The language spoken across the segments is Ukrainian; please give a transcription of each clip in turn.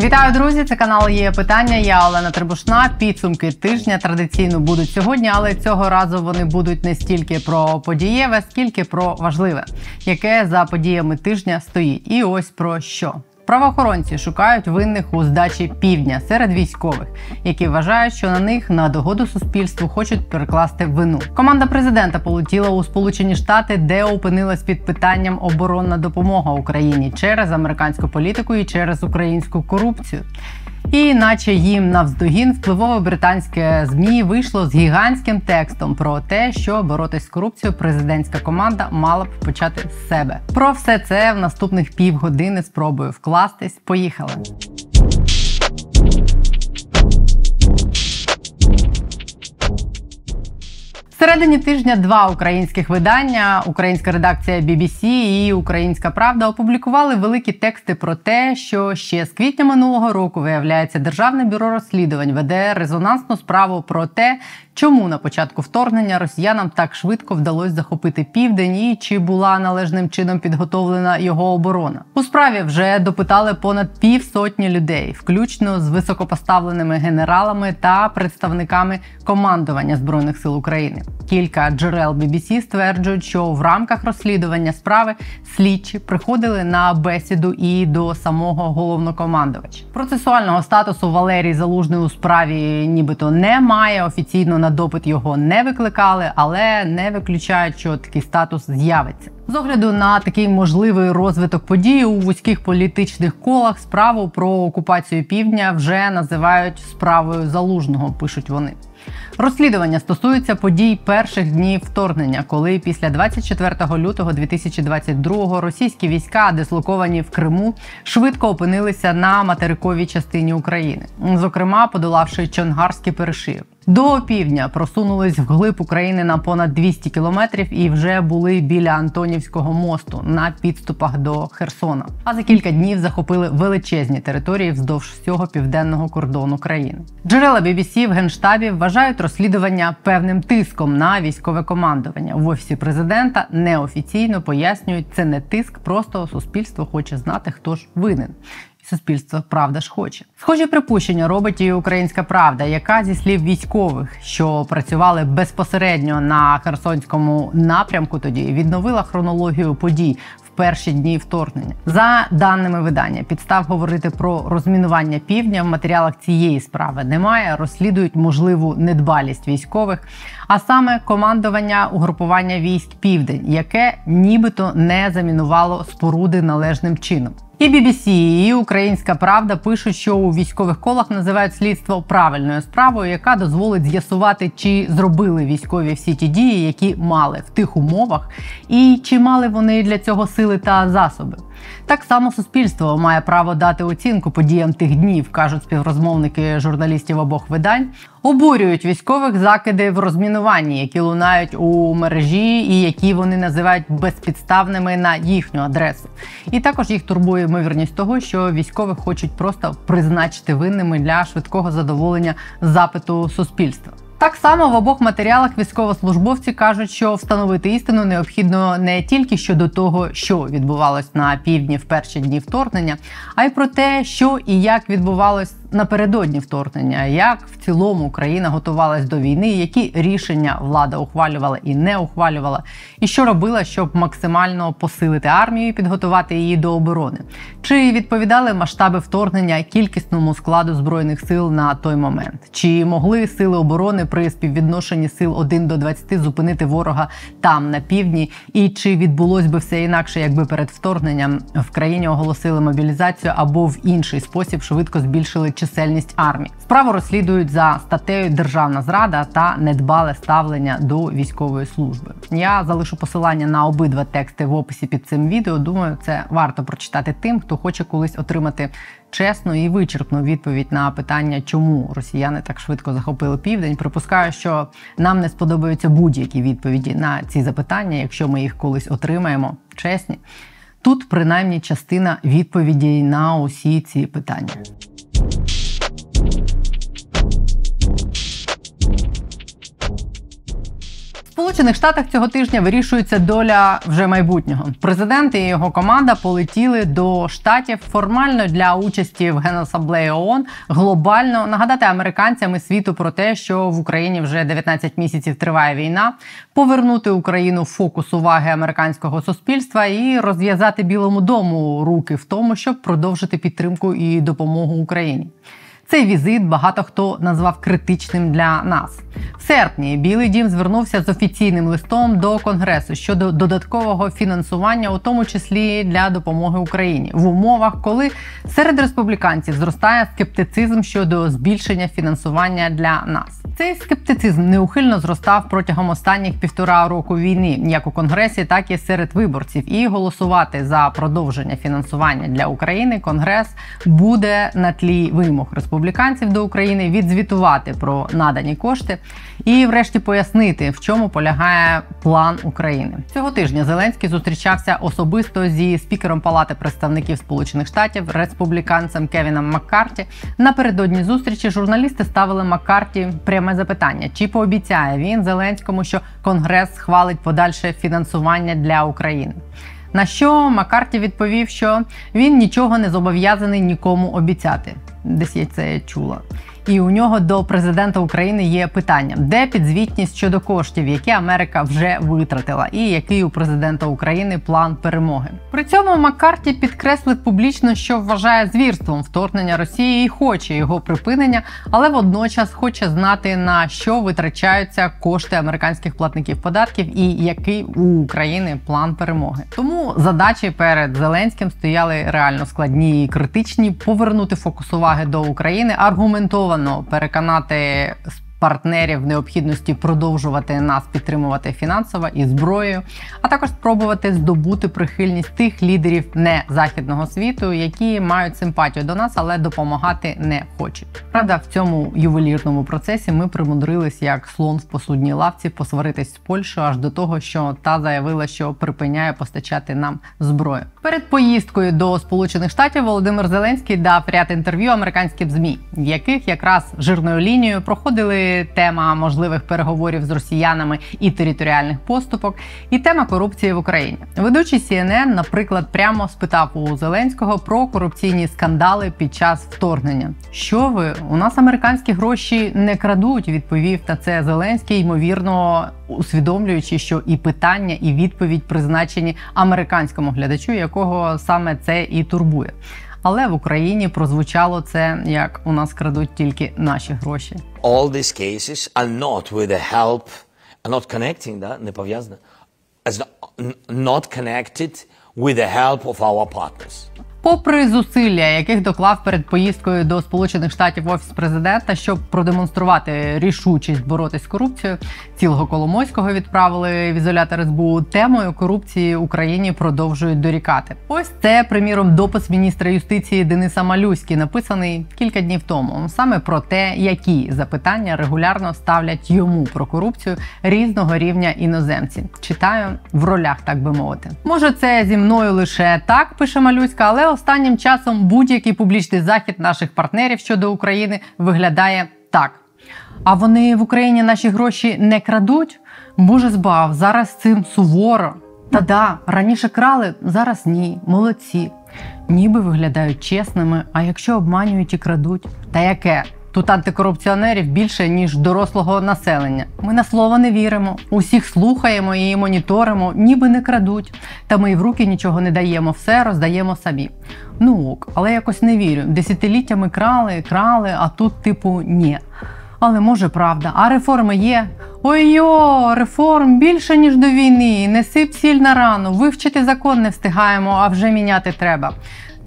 Вітаю, друзі! Це канал є питання. Я Олена Трибушна. Підсумки тижня традиційно будуть сьогодні, але цього разу вони будуть не стільки про подієве, скільки про важливе, яке за подіями тижня стоїть. І ось про що. Правоохоронці шукають винних у здачі півдня серед військових, які вважають, що на них на догоду суспільству хочуть перекласти вину. Команда президента полетіла у Сполучені Штати, де опинилась під питанням оборонна допомога Україні через американську політику і через українську корупцію. І наче їм навздогін впливове британське змі вийшло з гігантським текстом про те, що боротись з корупцією президентська команда мала б почати з себе. Про все це в наступних півгодини спробую вкластись. Поїхали. Всередині тижня два українських видання, українська редакція BBC і Українська Правда опублікували великі тексти про те, що ще з квітня минулого року виявляється державне бюро розслідувань веде резонансну справу про те, чому на початку вторгнення росіянам так швидко вдалося захопити південь і чи була належним чином підготовлена його оборона. У справі вже допитали понад півсотні людей, включно з високопоставленими генералами та представниками командування збройних сил України. Кілька джерел BBC стверджують, що в рамках розслідування справи слідчі приходили на бесіду і до самого головнокомандувача. Процесуального статусу Валерій Залужний у справі, нібито немає. Офіційно на допит його не викликали, але не виключають, що такий статус з'явиться. З огляду на такий можливий розвиток подій у вузьких політичних колах справу про окупацію півдня вже називають справою залужного. Пишуть вони. Розслідування стосується подій перших днів вторгнення, коли після 24 лютого 2022 російські війська, дислоковані в Криму, швидко опинилися на материковій частині України, зокрема подолавши Чонгарський перешив. До півдня просунулись вглиб України на понад 200 кілометрів і вже були біля Антонівського мосту на підступах до Херсона. А за кілька днів захопили величезні території вздовж всього південного кордону країни. Джерела BBC в генштабі вважають розслідування певним тиском на військове командування. В офісі президента неофіційно пояснюють, це не тиск, просто суспільство хоче знати, хто ж винен. Суспільство правда ж хоче. Схожі припущення робить і Українська Правда, яка зі слів військових, що працювали безпосередньо на Херсонському напрямку, тоді відновила хронологію подій перші дні вторгнення. За даними видання, підстав говорити про розмінування півдня в матеріалах цієї справи немає. Розслідують можливу недбалість військових, а саме командування угрупування військ Південь, яке нібито не замінувало споруди належним чином. І BBC, і Українська Правда пишуть, що у військових колах називають слідство правильною справою, яка дозволить з'ясувати, чи зробили військові всі ті дії, які мали в тих умовах, і чи мали вони для цього сили та засоби. Так само суспільство має право дати оцінку подіям тих днів, кажуть співрозмовники журналістів обох видань. Обурюють військових закиди в розмінуванні, які лунають у мережі, і які вони називають безпідставними на їхню адресу. І також їх турбує ймовірність того, що військових хочуть просто призначити винними для швидкого задоволення запиту суспільства. Так само в обох матеріалах військовослужбовці кажуть, що встановити істину необхідно не тільки щодо того, що відбувалось на півдні в перші дні вторгнення, а й про те, що і як відбувалось напередодні вторгнення, як в цілому Україна готувалась до війни, які рішення влада ухвалювала і не ухвалювала, і що робила, щоб максимально посилити армію і підготувати її до оборони, чи відповідали масштаби вторгнення кількісному складу збройних сил на той момент, чи могли сили оборони при співвідношенні сил 1 до 20 зупинити ворога там на півдні, і чи відбулось би все інакше, якби перед вторгненням в країні оголосили мобілізацію або в інший спосіб швидко збільшили чисельність армії. Справу розслідують за статтею Державна зрада та недбале ставлення до військової служби. Я залишу посилання на обидва тексти в описі під цим відео. Думаю, це варто прочитати тим, хто хоче колись отримати чесну і вичерпну відповідь на питання, чому росіяни так швидко захопили південь. Припускаю, що нам не сподобаються будь-які відповіді на ці запитання, якщо ми їх колись отримаємо. Чесні. Тут принаймні частина відповідей на усі ці питання. Сполучених Штатах цього тижня вирішується доля вже майбутнього. Президент і його команда полетіли до штатів формально для участі в генасамблеї ООН, глобально нагадати американцям і світу про те, що в Україні вже 19 місяців триває війна, повернути Україну в фокус уваги американського суспільства і розв'язати Білому дому руки в тому, щоб продовжити підтримку і допомогу Україні. Цей візит багато хто назвав критичним для нас. В серпні Білий Дім звернувся з офіційним листом до Конгресу щодо додаткового фінансування, у тому числі для допомоги Україні, в умовах, коли серед республіканців зростає скептицизм щодо збільшення фінансування для нас. Цей скептицизм неухильно зростав протягом останніх півтора року війни, як у конгресі, так і серед виборців. І голосувати за продовження фінансування для України Конгрес буде на тлі вимог республіканців до України відзвітувати про надані кошти і, врешті, пояснити, в чому полягає план України. Цього тижня Зеленський зустрічався особисто зі спікером Палати представників Сполучених Штатів республіканцем Кевіном Маккарті. Напередодні зустрічі журналісти ставили Маккарті пряме запитання: чи пообіцяє він Зеленському, що Конгрес схвалить подальше фінансування для України? На що Маккарті відповів, що він нічого не зобов'язаний нікому обіцяти. Десь я це чула. І у нього до президента України є питання, де підзвітність щодо коштів, які Америка вже витратила, і який у президента України план перемоги. При цьому Маккарті підкреслив публічно, що вважає звірством вторгнення Росії і хоче його припинення, але водночас хоче знати на що витрачаються кошти американських платників податків і який у України план перемоги. Тому задачі перед Зеленським стояли реально складні і критичні повернути фокус уваги до України аргументовано переконано переконати партнерів необхідності продовжувати нас підтримувати фінансово і зброєю, а також спробувати здобути прихильність тих лідерів не західного світу, які мають симпатію до нас, але допомагати не хочуть. Правда, в цьому ювелірному процесі ми примудрились як слон в посудній лавці посваритись з Польщею аж до того, що та заявила, що припиняє постачати нам зброю. Перед поїздкою до Сполучених Штатів Володимир Зеленський дав ряд інтерв'ю американським змі, в яких якраз жирною лінією проходили тема можливих переговорів з росіянами і територіальних поступок, і тема корупції в Україні. Ведучий CNN, наприклад, прямо спитав у Зеленського про корупційні скандали під час вторгнення. Що ви у нас американські гроші не крадуть? Відповів на це Зеленський, ймовірно усвідомлюючи, що і питання, і відповідь призначені американському глядачу, якого саме це і турбує. Але в Україні прозвучало це як у нас крадуть тільки наші гроші. All these cases are not with the help, are not connecting, да, не пов'язано, not connected with the help of our partners. Попри зусилля, яких доклав перед поїздкою до Сполучених Штатів офіс президента, щоб продемонструвати рішучість боротись з корупцією, цілого Коломойського відправили в ізолятор СБУ. Темою корупції Україні продовжують дорікати. Ось це, приміром, допис міністра юстиції Дениса Малюськи, написаний кілька днів тому, саме про те, які запитання регулярно ставлять йому про корупцію різного рівня іноземці. Читаю в ролях, так би мовити. Може, це зі мною лише так пише Малюська, але останнім часом будь-який публічний захід наших партнерів щодо України виглядає так. А вони в Україні наші гроші не крадуть? Боже збав, зараз цим суворо. Та да, раніше крали, зараз ні, молодці. Ніби виглядають чесними, а якщо обманюють і крадуть, та яке? Тут антикорупціонерів більше ніж дорослого населення. Ми на слово не віримо, усіх слухаємо і моніторимо, ніби не крадуть. Та ми й в руки нічого не даємо, все роздаємо самі. Ну ок, але якось не вірю. Десятиліттями крали, крали, а тут, типу, ні. Але може правда, а реформи є. Ой-йо, реформ більше ніж до війни. Не сип сіль на рану, вивчити закон не встигаємо, а вже міняти треба.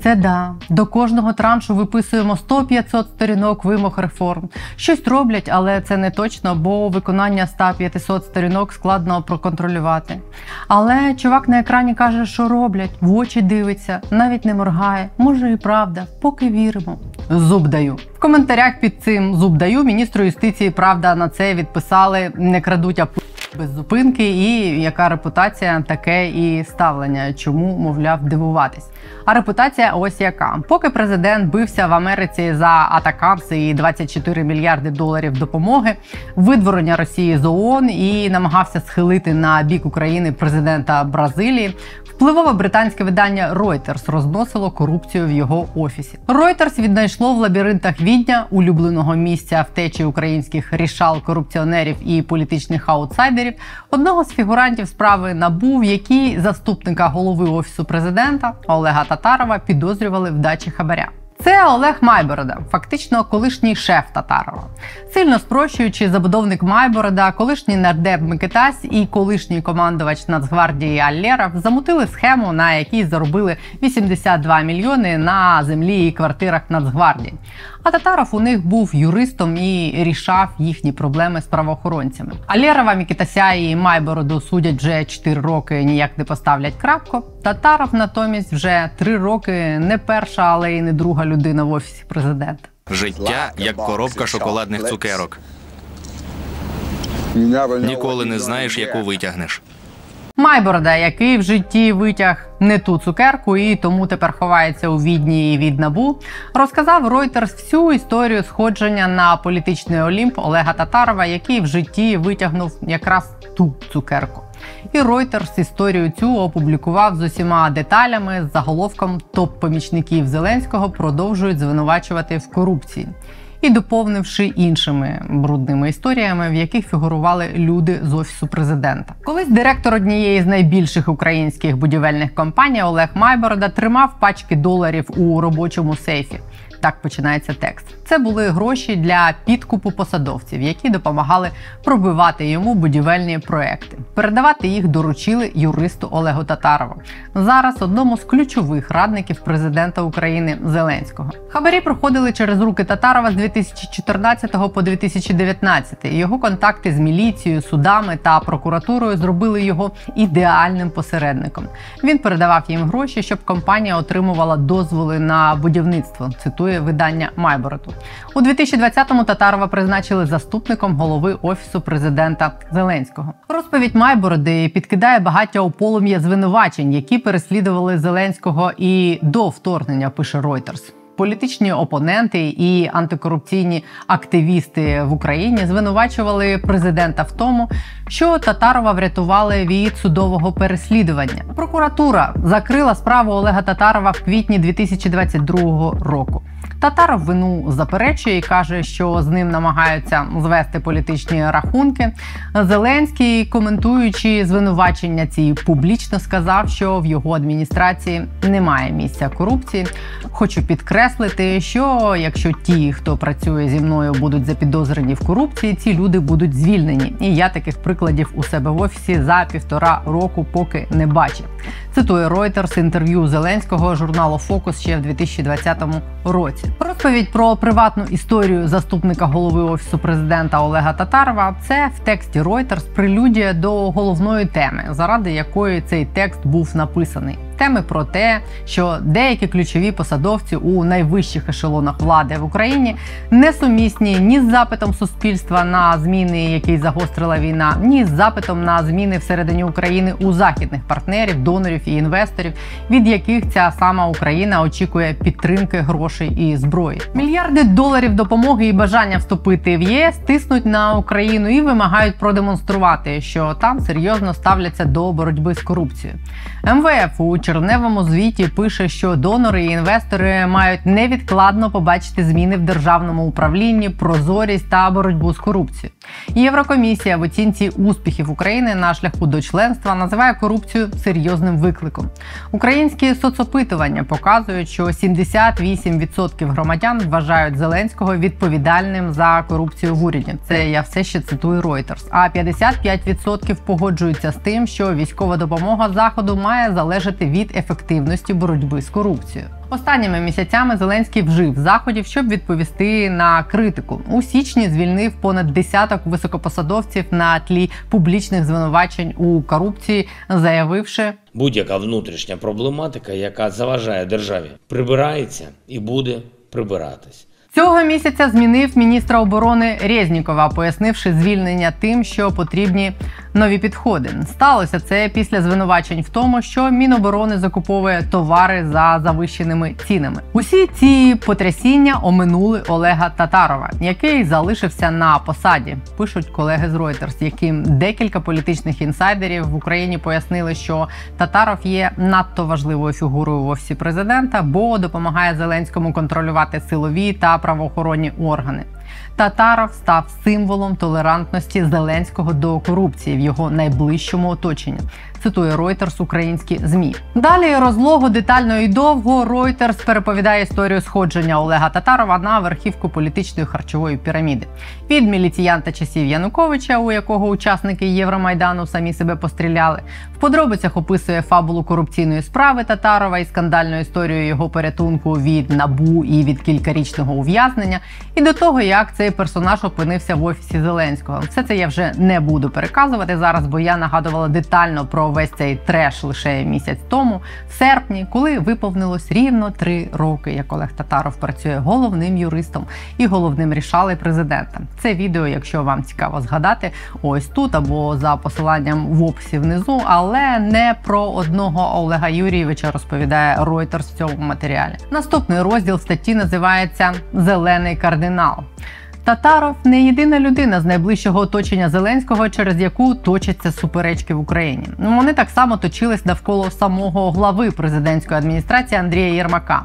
Це да. До кожного траншу виписуємо 100-500 сторінок вимог реформ. Щось роблять, але це не точно, бо виконання 100-500 сторінок складно проконтролювати. Але чувак на екрані каже, що роблять, в очі дивиться, навіть не моргає. Може і правда, поки віримо. Зуб даю. В коментарях під цим зуб даю міністру юстиції правда на це відписали не крадуть, а без зупинки, і яка репутація, таке і ставлення, чому мовляв дивуватись. А репутація ось яка. Поки президент бився в Америці за атакамси і 24 мільярди доларів допомоги, видворення Росії з ООН і намагався схилити на бік України президента Бразилії. Впливове британське видання Reuters розносило корупцію в його офісі. Reuters віднайшло в лабіринтах відня улюбленого місця втечі українських рішал корупціонерів і політичних аутсайдерів одного з фігурантів справи НАБУ, в якій заступника голови офісу президента Олега Татарова підозрювали в дачі хабаря. Це Олег Майборода, фактично колишній шеф Татарова. Сильно спрощуючи забудовник Майборода, колишній нардеп Микитась і колишній командувач Нацгвардії Аллеров замутили схему, на якій заробили 82 мільйони на землі і квартирах Нацгвардії. А Татаров у них був юристом і рішав їхні проблеми з правоохоронцями. Алєрова, Мікітася і Майбороду судять вже 4 роки, ніяк не поставлять крапку. Татаров натомість вже 3 роки не перша, але й не друга людина в офісі президента. Життя як коробка шоколадних цукерок. Ніколи не знаєш, яку витягнеш. Майборода, який в житті витяг не ту цукерку і тому тепер ховається у відні і від набу, розказав Reuters всю історію сходження на політичний Олімп Олега Татарова, який в житті витягнув якраз ту цукерку. І Reuters історію цю опублікував з усіма деталями з заголовком топ-помічників Зеленського продовжують звинувачувати в корупції і доповнивши іншими брудними історіями, в яких фігурували люди з офісу президента. Колись директор однієї з найбільших українських будівельних компаній Олег Майборода тримав пачки доларів у робочому сейфі. Так починається текст. Це були гроші для підкупу посадовців, які допомагали пробивати йому будівельні проекти. Передавати їх доручили юристу Олегу Татарову. Зараз одному з ключових радників президента України Зеленського. Хабарі проходили через руки Татарова з 2014 по 2019. Його контакти з міліцією, судами та прокуратурою зробили його ідеальним посередником. Він передавав їм гроші, щоб компанія отримувала дозволи на будівництво. Цитує видання Майбороту. У 2020-му Татарова призначили заступником голови офісу президента Зеленського. Розповідь Майбороди підкидає багаття у полум'я звинувачень, які переслідували Зеленського і до вторгнення. Пише Reuters. Політичні опоненти і антикорупційні активісти в Україні звинувачували президента в тому, що Татарова врятували від судового переслідування. Прокуратура закрила справу Олега Татарова в квітні 2022 року. Татаров вину заперечує і каже, що з ним намагаються звести політичні рахунки. Зеленський, коментуючи звинувачення ці публічно сказав, що в його адміністрації немає місця корупції. Хочу підкреслити, що якщо ті, хто працює зі мною, будуть запідозрені в корупції, ці люди будуть звільнені. І я таких прикладів у себе в офісі за півтора року поки не бачив. Цитує Reuters інтерв'ю Зеленського журналу Фокус ще в 2020 році. Розповідь про приватну історію заступника голови офісу президента Олега Татарова це в тексті Reuters прелюдія до головної теми, заради якої цей текст був написаний. Теми про те, що деякі ключові посадовці у найвищих ешелонах влади в Україні не сумісні ні з запитом суспільства на зміни, який загострила війна, ні з запитом на зміни всередині України у західних партнерів, донорів і інвесторів, від яких ця сама Україна очікує підтримки грошей і зброї. Мільярди доларів допомоги і бажання вступити в ЄС тиснуть на Україну і вимагають продемонструвати, що там серйозно ставляться до боротьби з корупцією. МВФ у червневому звіті пише, що донори і інвестори мають невідкладно побачити зміни в державному управлінні, прозорість та боротьбу з корупцією. Єврокомісія в оцінці успіхів України на шляху до членства називає корупцію серйозним викликом. Українські соцопитування показують, що 78% громадян вважають Зеленського відповідальним за корупцію в уряді. Це я все ще цитую Reuters. А 55% погоджуються з тим, що військова допомога заходу має залежати від ефективності боротьби з корупцією. Останніми місяцями Зеленський вжив заходів, щоб відповісти на критику. У січні звільнив понад десяток високопосадовців на тлі публічних звинувачень у корупції, заявивши, Будь-яка внутрішня проблематика, яка заважає державі, прибирається і буде прибиратись. Цього місяця змінив міністра оборони Резнікова, пояснивши звільнення тим, що потрібні нові підходи. Сталося це після звинувачень в тому, що Міноборони закуповує товари за завищеними цінами. Усі ці потрясіння оминули Олега Татарова, який залишився на посаді. Пишуть колеги з Reuters, яким декілька політичних інсайдерів в Україні пояснили, що Татаров є надто важливою фігурою в офісі президента, бо допомагає Зеленському контролювати силові та правоохоронні органи. Татаров став символом толерантності Зеленського до корупції в його найближчому оточенні. Цитує Reuters українські змі. Далі розлого детально і довго Reuters переповідає історію сходження Олега Татарова на верхівку політичної харчової піраміди від міліціянта часів Януковича, у якого учасники Євромайдану самі себе постріляли. В подробицях описує фабулу корупційної справи Татарова і скандальну історію його порятунку від набу і від кількарічного ув'язнення, і до того, як цей персонаж опинився в офісі Зеленського. Все це я вже не буду переказувати зараз, бо я нагадувала детально про весь цей треш лише місяць тому, в серпні, коли виповнилось рівно три роки, як Олег Татаров працює головним юристом і головним рішали президента. Це відео, якщо вам цікаво згадати, ось тут або за посиланням в описі внизу, але не про одного Олега Юрійовича розповідає Reuters в цьому матеріалі. Наступний розділ статті називається Зелений кардинал. Татаров не єдина людина з найближчого оточення Зеленського, через яку точаться суперечки в Україні. Ну, Вони так само точились навколо самого глави президентської адміністрації Андрія Єрмака.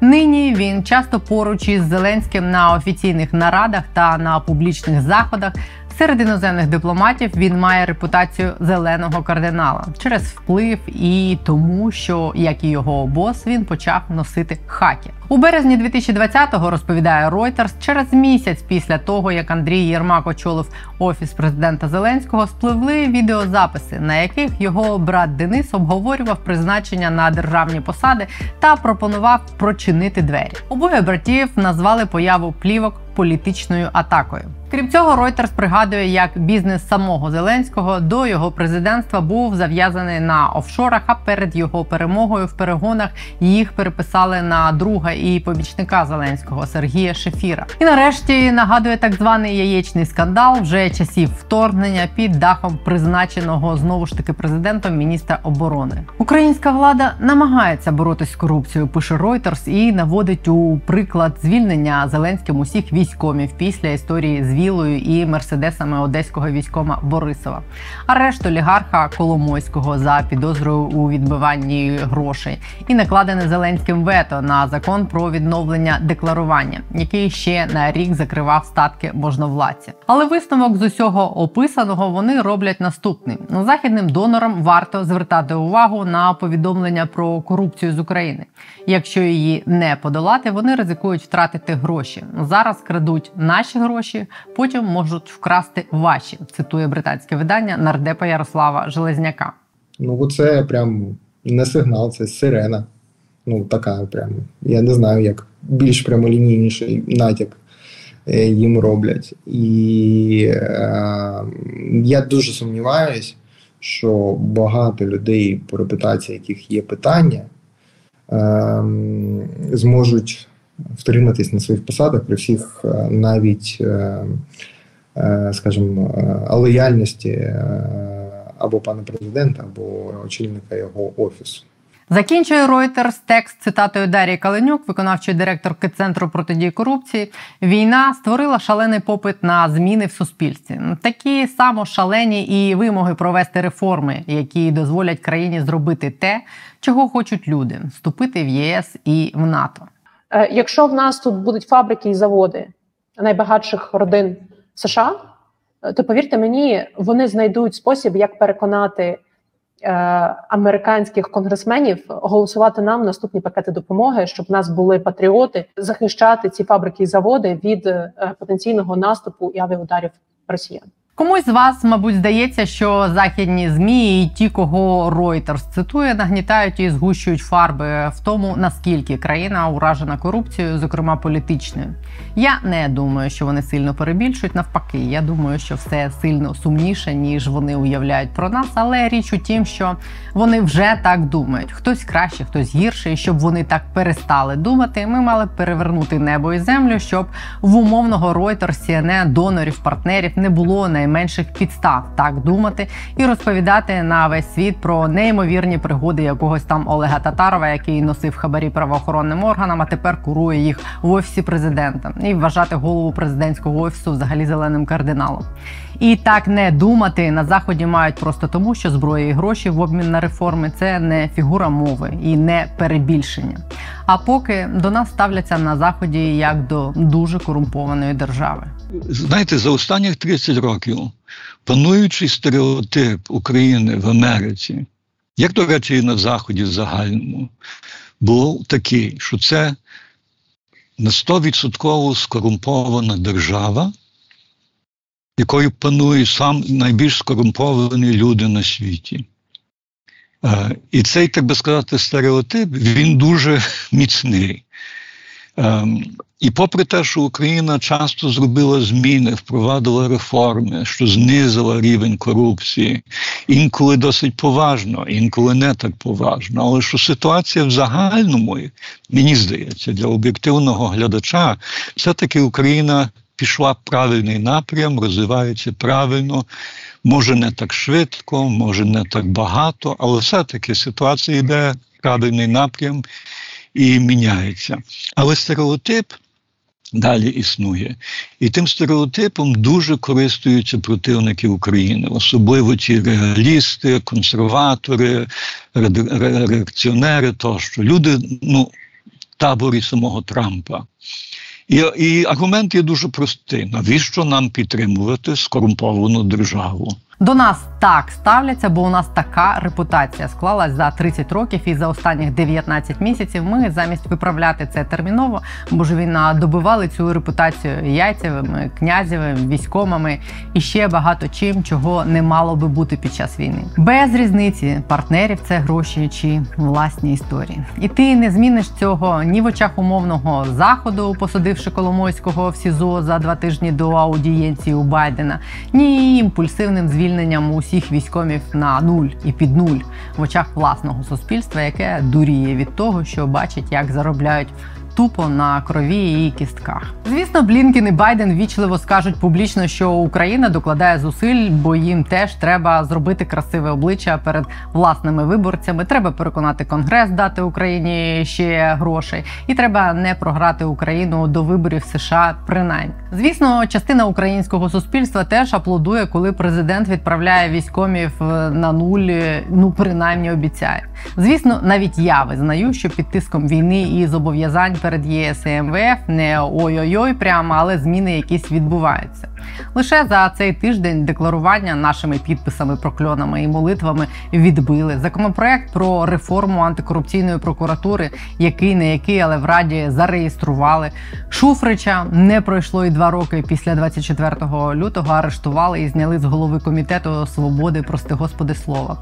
Нині він часто поруч із Зеленським на офіційних нарадах та на публічних заходах. Серед іноземних дипломатів він має репутацію зеленого кардинала через вплив і тому, що як і його бос, він почав носити хакі. У березні 2020-го, розповідає Reuters, через місяць після того, як Андрій Єрмак очолив офіс президента Зеленського, спливли відеозаписи, на яких його брат Денис обговорював призначення на державні посади та пропонував прочинити двері. Обоє братів назвали появу плівок політичною атакою. Крім цього, Reuters пригадує, як бізнес самого Зеленського до його президентства був зав'язаний на офшорах. А перед його перемогою в перегонах їх переписали на друга і помічника Зеленського Сергія Шефіра. І нарешті нагадує так званий яєчний скандал вже часів вторгнення під дахом призначеного знову ж таки президентом міністра оборони. Українська влада намагається боротись з корупцією. Пише Reuters і наводить у приклад звільнення Зеленським усіх військомів після історії з вілою і мерседесами одеського військома Борисова, арешт олігарха Коломойського за підозрою у відбиванні грошей і накладене Зеленським вето на закон про відновлення декларування, який ще на рік закривав статки можновладця. Але висновок з усього описаного вони роблять наступним: західним донорам варто звертати увагу на повідомлення про корупцію з України. Якщо її не подолати, вони ризикують втратити гроші. Зараз крадуть наші гроші, потім можуть вкрасти ваші. Цитує британське видання нардепа Ярослава Железняка. Ну це прям не сигнал, це сирена. Ну така прям. Я не знаю, як більш прямолінійніший натяк е, їм роблять. І е, я дуже сумніваюсь, що багато людей, по репутації яких є питання, е, зможуть втриматись на своїх посадах при всіх е, навіть, е, е, скажімо, лояльності або пана президента, або очільника його офісу. Закінчує Reuters текст цитатою Дарії Каленюк, виконавчої директорки Центру протидії корупції. Війна створила шалений попит на зміни в суспільстві. Такі само шалені і вимоги провести реформи, які дозволять країні зробити те, чого хочуть люди вступити в ЄС і в НАТО. Е, якщо в нас тут будуть фабрики і заводи найбагатших родин США, е, то повірте мені, вони знайдуть спосіб, як переконати е, американських конгресменів голосувати нам наступні пакети допомоги, щоб в нас були патріоти захищати ці фабрики і заводи від е, потенційного наступу і авіаударів Росіян. Комусь з вас, мабуть, здається, що західні змі і ті, кого Reuters цитує, нагнітають і згущують фарби в тому, наскільки країна уражена корупцією, зокрема політичною. Я не думаю, що вони сильно перебільшують. Навпаки, я думаю, що все сильно сумніше, ніж вони уявляють про нас. Але річ у тім, що вони вже так думають. Хтось краще, хтось гірше, і щоб вони так перестали думати. Ми мали перевернути небо і землю, щоб в умовного Reuters, CNN, донорів, партнерів не було найменше найменших підстав так думати і розповідати на весь світ про неймовірні пригоди якогось там Олега Татарова, який носив хабарі правоохоронним органам, а тепер курує їх в офісі президента, і вважати голову президентського офісу взагалі зеленим кардиналом. І так не думати на заході мають просто тому, що зброя і гроші в обмін на реформи це не фігура мови і не перебільшення. А поки до нас ставляться на заході як до дуже корумпованої держави. Знаєте, за останніх 30 років пануючий стереотип України в Америці, як до речі, і на Заході в загальному, був такий, що це на 100% скорумпована держава, якою панують сам найбільш скорумповані люди на світі. Е, і цей, так би сказати, стереотип він дуже міцний. Ем, і попри те, що Україна часто зробила зміни, впровадила реформи, що знизила рівень корупції, інколи досить поважно, інколи не так поважно. Але що ситуація в загальному, мені здається, для об'єктивного глядача, все-таки Україна пішла в правильний напрям, розвивається правильно, може не так швидко, може не так багато, але все-таки ситуація йде в правильний напрям і міняється. Але стереотип. Далі існує. І тим стереотипом дуже користуються противники України, особливо ті реалісти, консерватори, реакціонери тощо. Люди ну, таборі самого Трампа. І і аргумент є дуже простий: навіщо нам підтримувати скорумповану державу? До нас так ставляться, бо у нас така репутація склалась за 30 років, і за останніх 19 місяців ми замість виправляти це терміново, божевільно добивали цю репутацію яйцевими, князєвими, військомами і ще багато чим, чого не мало би бути під час війни. Без різниці партнерів це гроші чи власні історії. І ти не зміниш цього ні в очах умовного заходу, посадивши Коломойського в СІЗО за два тижні до аудієнції у Байдена, ні імпульсивним звільненням звільненням усіх військомів на нуль і під нуль в очах власного суспільства, яке дуріє від того, що бачить, як заробляють тупо на крові і кістках. Звісно, Блінкін і Байден вічливо скажуть публічно, що Україна докладає зусиль, бо їм теж треба зробити красиве обличчя перед власними виборцями. Треба переконати конгрес дати Україні ще грошей, і треба не програти Україну до виборів США. Принаймні, звісно, частина українського суспільства теж аплодує, коли президент відправляє військомів на нуль. Ну принаймні обіцяє. Звісно, навіть я визнаю, що під тиском війни і зобов'язань перед ЄС і МВФ не ой-ой-ой, прямо, але зміни якісь відбуваються. Лише за цей тиждень декларування нашими підписами, прокльонами і молитвами відбили законопроект про реформу антикорупційної прокуратури, який не який, але в раді зареєстрували. Шуфрича не пройшло і два роки після 24 лютого. Арештували і зняли з голови комітету свободи, прости господи слова.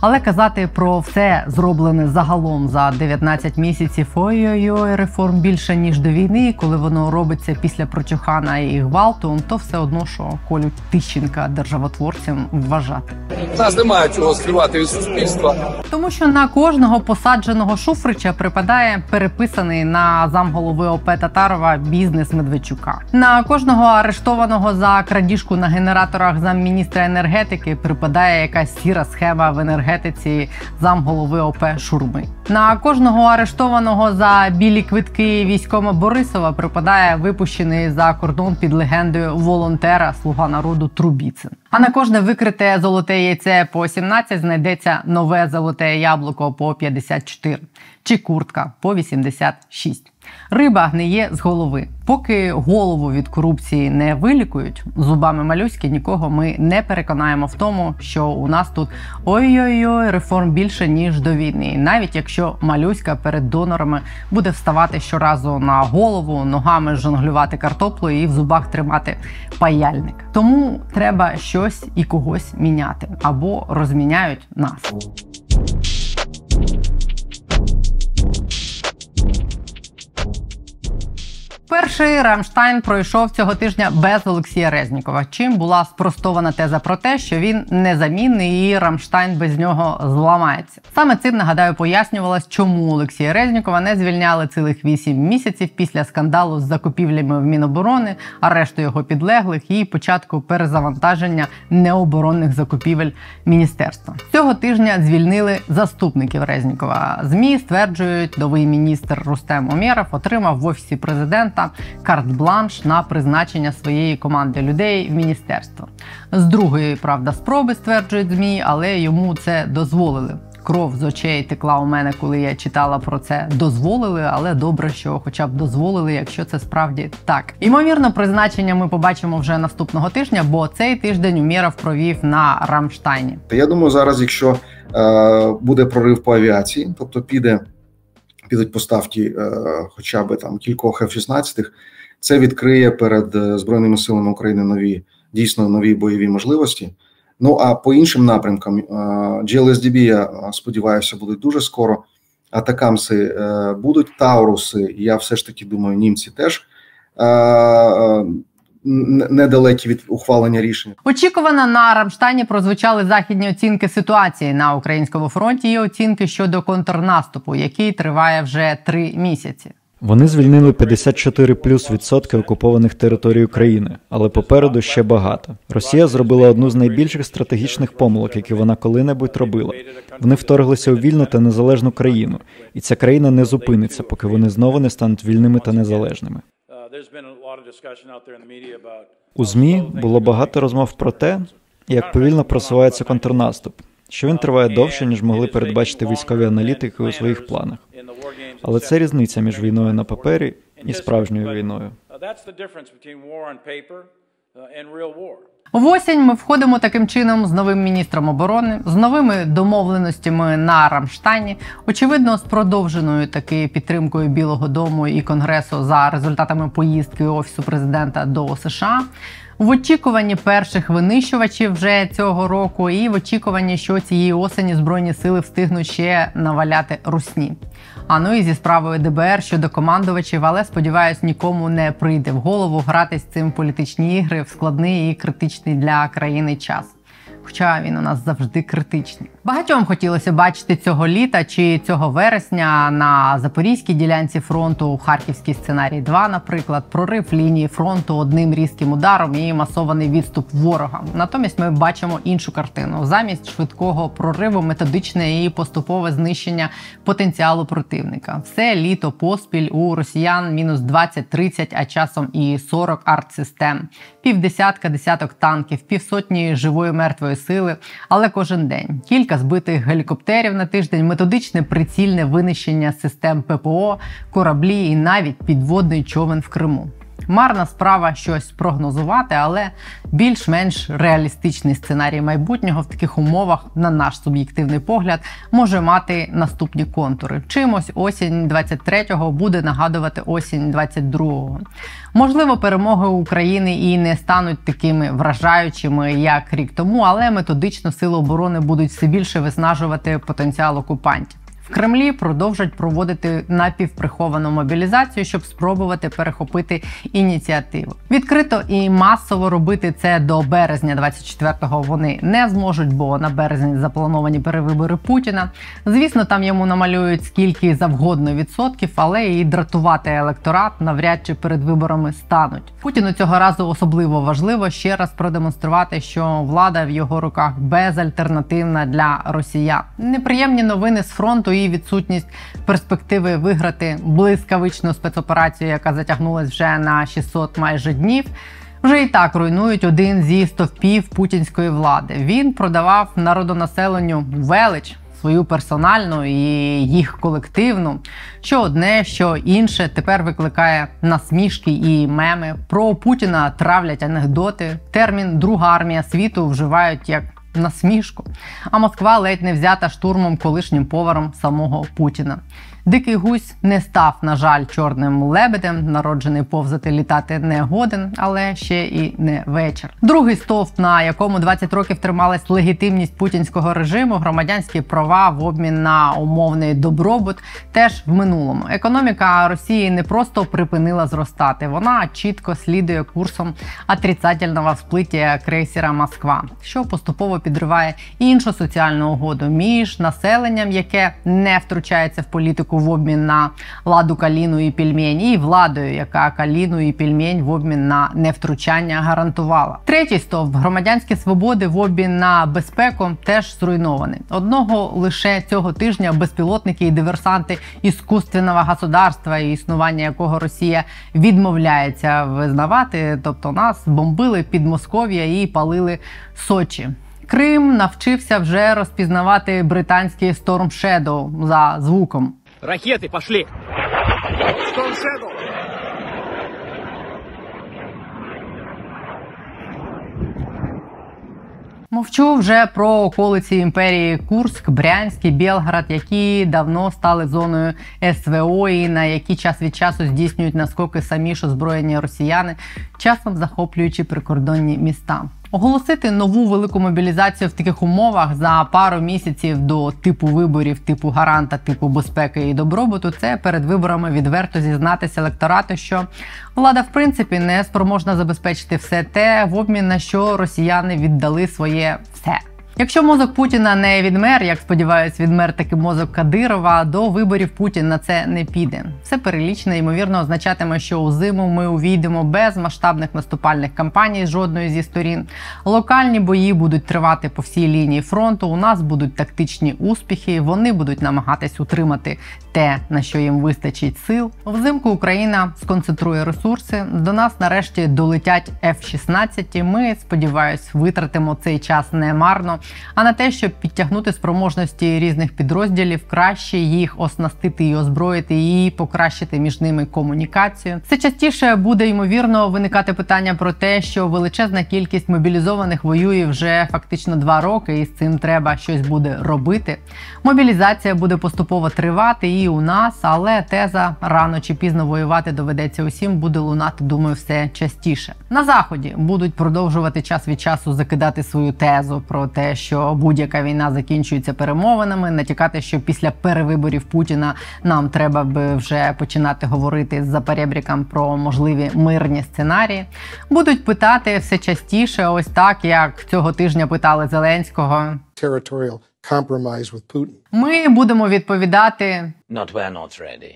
Але казати про все зроблене загалом за 19 місяців ой-ой-ой, реформ більше ніж до війни, коли воно робиться після прочухана і гвалту, то все одно, що Колю Тищенка державотворцем вважати. Нас немає чого скривати від суспільства, тому що на кожного посадженого шуфрича припадає переписаний на замголови ОП Татарова бізнес Медведчука. На кожного арештованого за крадіжку на генераторах замміністра енергетики припадає якась сіра схема в енергетиці замголови ОП Шурми. На кожного арештованого за білі квитки військома Борисова припадає випущений за кордон під легендою волонтера Слуга народу Трубіцин. А на кожне викрите золоте яйце по 17 знайдеться нове золоте яблуко по 54 чи куртка по 86. Риба гниє з голови. Поки голову від корупції не вилікують зубами малюськи, нікого ми не переконаємо в тому, що у нас тут ой-ой-ой, реформ більше ніж до війни. Навіть якщо малюська перед донорами буде вставати щоразу на голову, ногами жонглювати картоплею і в зубах тримати паяльник. Тому треба щось і когось міняти або розміняють нас. Перший Рамштайн пройшов цього тижня без Олексія Резнікова. Чим була спростована теза про те, що він незамінний і Рамштайн без нього зламається. Саме цим нагадаю пояснювалось, чому Олексія Резнікова не звільняли цілих вісім місяців після скандалу з закупівлями в Міноборони, арешту його підлеглих і початку перезавантаження необоронних закупівель міністерства. Цього тижня звільнили заступників Резнікова. Змі стверджують, новий міністр Рустем Омєров отримав в офісі президента карт-бланш на призначення своєї команди людей в міністерство. З другої правда спроби стверджують змі, але йому це дозволили. Кров з очей текла у мене, коли я читала про це. Дозволили, але добре, що хоча б дозволили, якщо це справді так. Ймовірно, призначення ми побачимо вже наступного тижня, бо цей тиждень Умєров провів на Рамштайні. Я думаю, зараз, якщо е, буде прорив по авіації, тобто піде підуть поставки е, хоча б там кількох F-16, це відкриє перед е, збройними силами України нові дійсно нові бойові можливості. Ну а по іншим напрямкам е, GLSDB, я сподіваюся, будуть дуже скоро. Атакамси будуть Тауруси. Я все ж таки думаю, німці теж недалекі від ухвалення рішення. Очікувано на Рамштайні прозвучали західні оцінки ситуації на українському фронті і оцінки щодо контрнаступу, який триває вже три місяці. Вони звільнили 54 плюс відсотки окупованих територій України, але попереду ще багато. Росія зробила одну з найбільших стратегічних помилок, які вона коли-небудь робила. Вони вторглися у вільну та незалежну країну, і ця країна не зупиниться, поки вони знову не стануть вільними та незалежними. У змі було багато розмов про те, як повільно просувається контрнаступ, що він триває довше ніж могли передбачити військові аналітики у своїх планах. Але це різниця між війною на папері і справжньою війною. В осінь ми входимо таким чином з новим міністром оборони, з новими домовленостями на Рамштайні, очевидно, з продовженою таки підтримкою Білого Дому і Конгресу за результатами поїздки офісу президента до США. В очікуванні перших винищувачів вже цього року, і в очікуванні, що цієї осені збройні сили встигнуть ще наваляти русні. А ну і зі справою ДБР щодо командувачів, але сподіваюсь, нікому не прийде в голову грати з цим політичні ігри в складний і критичний для країни час хоча він у нас завжди критичний. Багатьом хотілося бачити цього літа чи цього вересня на запорізькій ділянці фронту, харківський сценарій 2, наприклад, прорив лінії фронту одним різким ударом і масований відступ ворога. Натомість ми бачимо іншу картину замість швидкого прориву, методичне і поступове знищення потенціалу противника. Все літо поспіль у росіян мінус 20-30, а часом і 40 артсистем, півдесятка десяток танків, півсотні живої мертвої сили, але кожен день кілька збитих гелікоптерів на тиждень, методичне прицільне винищення систем ППО, кораблі і навіть підводний човен в Криму. Марна справа щось прогнозувати, але більш-менш реалістичний сценарій майбутнього в таких умовах, на наш суб'єктивний погляд, може мати наступні контури. Чимось осінь 23-го буде нагадувати осінь 22-го. Можливо, перемоги України і не стануть такими вражаючими, як рік тому, але методично сили оборони будуть все більше виснажувати потенціал окупантів. Кремлі продовжать проводити напівприховану мобілізацію, щоб спробувати перехопити ініціативу. Відкрито і масово робити це до березня 24-го Вони не зможуть, бо на березні заплановані перевибори Путіна. Звісно, там йому намалюють скільки завгодно відсотків, але і дратувати електорат навряд чи перед виборами стануть. Путіну цього разу особливо важливо ще раз продемонструвати, що влада в його руках безальтернативна для росіян. Неприємні новини з фронту і відсутність перспективи виграти блискавичну спецоперацію, яка затягнулась вже на 600 майже днів. Вже і так руйнують один зі стовпів путінської влади. Він продавав народонаселенню велич свою персональну і їх колективну. Що одне, що інше тепер викликає насмішки і меми. Про Путіна травлять анекдоти. Термін Друга армія світу вживають як насмішку. А Москва ледь не взята штурмом колишнім поваром самого Путіна. Дикий гусь не став, на жаль, чорним лебедем, народжений повзати літати не годен, але ще і не вечір. Другий стовп, на якому 20 років трималась легітимність путінського режиму, громадянські права в обмін на умовний добробут, теж в минулому. Економіка Росії не просто припинила зростати, вона чітко слідує курсом отрицательного всплиття крейсера Москва, що поступово підриває іншу соціальну угоду між населенням, яке не втручається в політику в обмін на ладу каліну і пільмень, і владою, яка каліну і пільмень в обмін на невтручання гарантувала. Третій стовп громадянські свободи в обмін на безпеку теж зруйнований. Одного лише цього тижня безпілотники і диверсанти іскусственного государства, існування якого Росія відмовляється визнавати, тобто нас бомбили під Москов'я і палили Сочі. Крим навчився вже розпізнавати британський Storm Shadow за звуком. Ракети пошли! Мовчу вже про околиці імперії Курськ, Брянськ і Білград, які давно стали зоною СВО і на які час від часу здійснюють наскоки самі ж озброєні росіяни, часом захоплюючи прикордонні міста. Оголосити нову велику мобілізацію в таких умовах за пару місяців до типу виборів, типу гаранта, типу безпеки і добробуту, це перед виборами відверто зізнатися електорату, що влада в принципі не спроможна забезпечити все те, в обмін на що росіяни віддали своє все. Якщо мозок Путіна не відмер, як сподіваюсь, відмер таки мозок Кадирова, до виборів Путін на це не піде. Все перелічне, ймовірно, означатиме, що у зиму ми увійдемо без масштабних наступальних кампаній жодної зі сторін. Локальні бої будуть тривати по всій лінії фронту. У нас будуть тактичні успіхи. Вони будуть намагатись утримати те, на що їм вистачить сил. Взимку Україна сконцентрує ресурси. До нас нарешті долетять F-16. Ми сподіваюсь, витратимо цей час не марно а на те, щоб підтягнути спроможності різних підрозділів, краще їх оснастити і озброїти, і покращити між ними комунікацію. Все частіше буде ймовірно виникати питання про те, що величезна кількість мобілізованих воює вже фактично два роки, і з цим треба щось буде робити. Мобілізація буде поступово тривати і у нас, але теза рано чи пізно воювати доведеться усім, буде лунати, думаю, все частіше. На заході будуть продовжувати час від часу закидати свою тезу про те, що будь-яка війна закінчується перемовинами, натякати, що після перевиборів Путіна нам треба би вже починати говорити з Запорєбріком про можливі мирні сценарії. Будуть питати все частіше, ось так як цього тижня питали Зеленського. Compromise with Putin. Ми будемо відповідати Not we're not ready.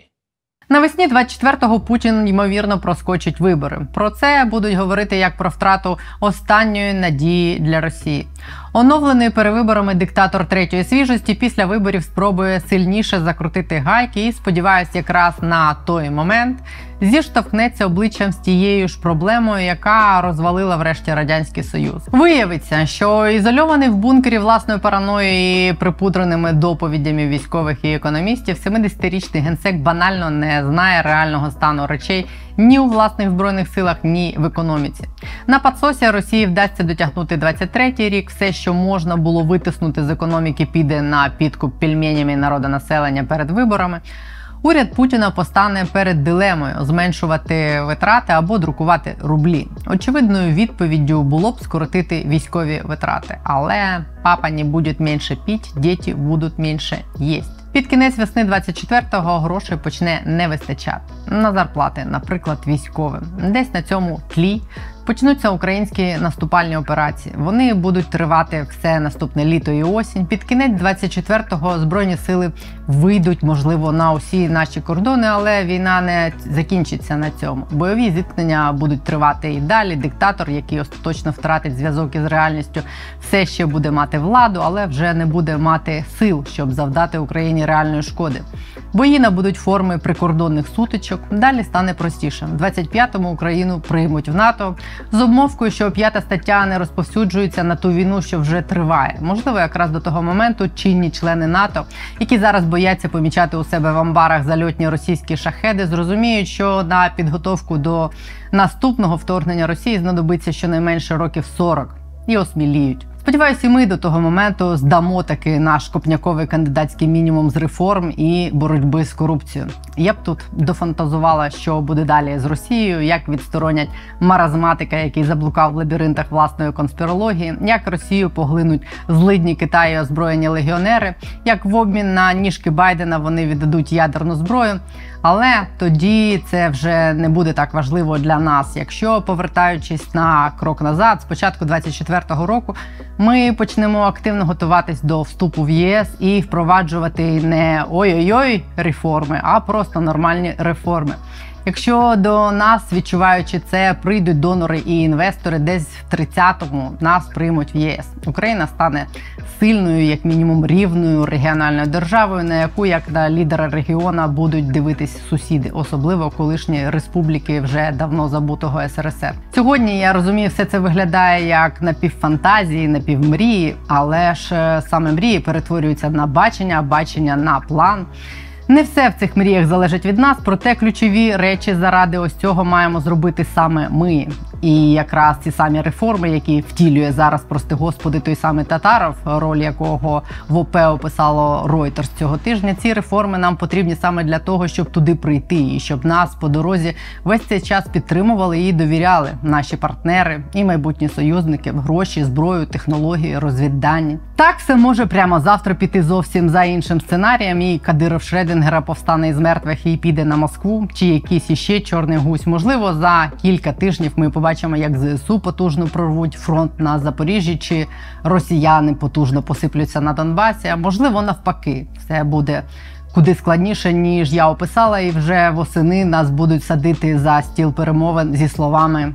Навесні 24-го Путін ймовірно проскочить вибори. Про це будуть говорити як про втрату останньої надії для Росії. Оновлений перевиборами диктатор третьої свіжості після виборів спробує сильніше закрутити гайки і сподіваюся, якраз на той момент зіштовхнеться обличчям з тією ж проблемою, яка розвалила врешті радянський союз. Виявиться, що ізольований в бункері власною параною і припудреними доповідями військових і економістів, 70-річний генсек банально не знає реального стану речей ні у власних збройних силах, ні в економіці. На подсосі Росії вдасться дотягнути 23-й рік. Все, що можна було витиснути з економіки, піде на підкуп пільменями народонаселення перед виборами. Уряд Путіна постане перед дилемою зменшувати витрати або друкувати рублі. Очевидною відповіддю було б скоротити військові витрати, але папа не буде менше піть, діти будуть менше їсти. Під кінець весни 24-го грошей почне не вистачати на зарплати, наприклад, військовим. Десь на цьому тлі почнуться українські наступальні операції. Вони будуть тривати все наступне літо і осінь. Під кінець 24-го збройні сили вийдуть, можливо, на усі наші кордони, але війна не закінчиться на цьому. Бойові зіткнення будуть тривати і далі. Диктатор, який остаточно втратить зв'язок із реальністю, все ще буде мати владу, але вже не буде мати сил, щоб завдати Україні реальної шкоди. Бої набудуть форми прикордонних сутичок. Далі стане простіше. В 25-му Україну приймуть в НАТО з обмовкою, що п'ята стаття не розповсюджується на ту війну, що вже триває. Можливо, якраз до того моменту чинні члени НАТО, які зараз бояться помічати у себе в амбарах зальотні російські шахеди, зрозуміють, що на підготовку до наступного вторгнення Росії знадобиться щонайменше років 40 і осміліють. Сподіваюся, і ми до того моменту здамо таки наш копняковий кандидатський мінімум з реформ і боротьби з корупцією. Я б тут дофантазувала, що буде далі з Росією, як відсторонять маразматика, який заблукав в лабіринтах власної конспірології, як Росію поглинуть злидні Китаю озброєні легіонери, як в обмін на ніжки Байдена вони віддадуть ядерну зброю. Але тоді це вже не буде так важливо для нас. Якщо повертаючись на крок назад, з початку 24-го року, ми почнемо активно готуватись до вступу в ЄС і впроваджувати не ой-ой-ой реформи, а просто нормальні реформи. Якщо до нас, відчуваючи це, прийдуть донори і інвестори, десь в 30-му нас приймуть в ЄС. Україна стане сильною, як мінімум, рівною регіональною державою, на яку як на лідера регіона будуть дивитись сусіди, особливо колишні республіки вже давно забутого СРСР. Сьогодні я розумію, все це виглядає як напівфантазії, напівмрії, але ж е, саме мрії перетворюються на бачення, бачення на план. Не все в цих мріях залежить від нас, проте ключові речі заради ось цього маємо зробити саме ми. І якраз ці самі реформи, які втілює зараз, прости господи, той самий Татаров, роль якого в ОП описало Reuters цього тижня. Ці реформи нам потрібні саме для того, щоб туди прийти, і щоб нас по дорозі весь цей час підтримували і довіряли наші партнери і майбутні союзники в гроші, зброю, технології, розвіддані. Так все може прямо завтра піти зовсім за іншим сценарієм. І Кадиров Шредингера повстане із мертвих і піде на Москву, чи якийсь іще чорний гусь. Можливо, за кілька тижнів ми побачимо побачимо, як ЗСУ потужно прорвуть фронт на Запоріжжі, чи росіяни потужно посиплються на Донбасі. А можливо, навпаки, все буде. Куди складніше ніж я описала, і вже восени нас будуть садити за стіл перемовин зі словами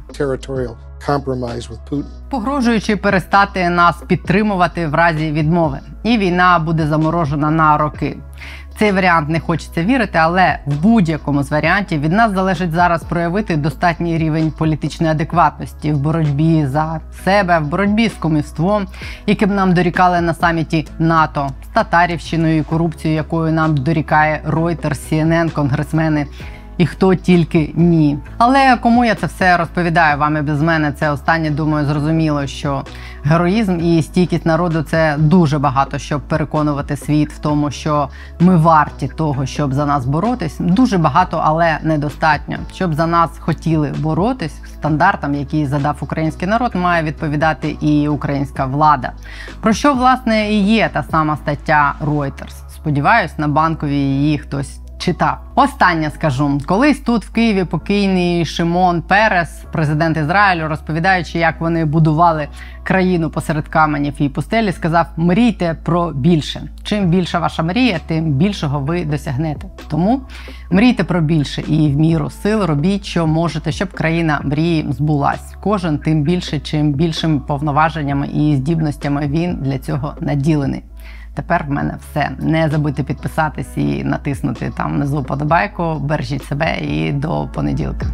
with Putin. погрожуючи перестати нас підтримувати в разі відмови, і війна буде заморожена на роки. Цей варіант не хочеться вірити, але в будь-якому з варіантів від нас залежить зараз проявити достатній рівень політичної адекватності в боротьбі за себе, в боротьбі з комівством, яким нам дорікали на саміті НАТО, з татарівщиною і корупцією, якою нам дорікає Reuters, CNN, конгресмени і хто тільки ні. Але кому я це все розповідаю вам і без мене, це останнє думаю, зрозуміло, що героїзм і стійкість народу це дуже багато, щоб переконувати світ в тому, що ми варті того, щоб за нас боротись. Дуже багато, але недостатньо. Щоб за нас хотіли боротись, стандартам, які задав український народ, має відповідати і українська влада. Про що власне і є та сама стаття Reuters. Сподіваюсь, на банковій її хтось читав. Останнє скажу, колись тут в Києві покійний Шимон Перес, президент Ізраїлю, розповідаючи, як вони будували країну посеред каменів і пустелі, сказав: мрійте про більше. Чим більша ваша мрія, тим більшого ви досягнете. Тому мрійте про більше і в міру сил робіть, що можете, щоб країна мрії збулась. Кожен тим більше, чим більшими повноваженнями і здібностями він для цього наділений. Тепер в мене все. Не забудьте підписатись і натиснути там внизу подобайку. Бережіть себе і до понеділка.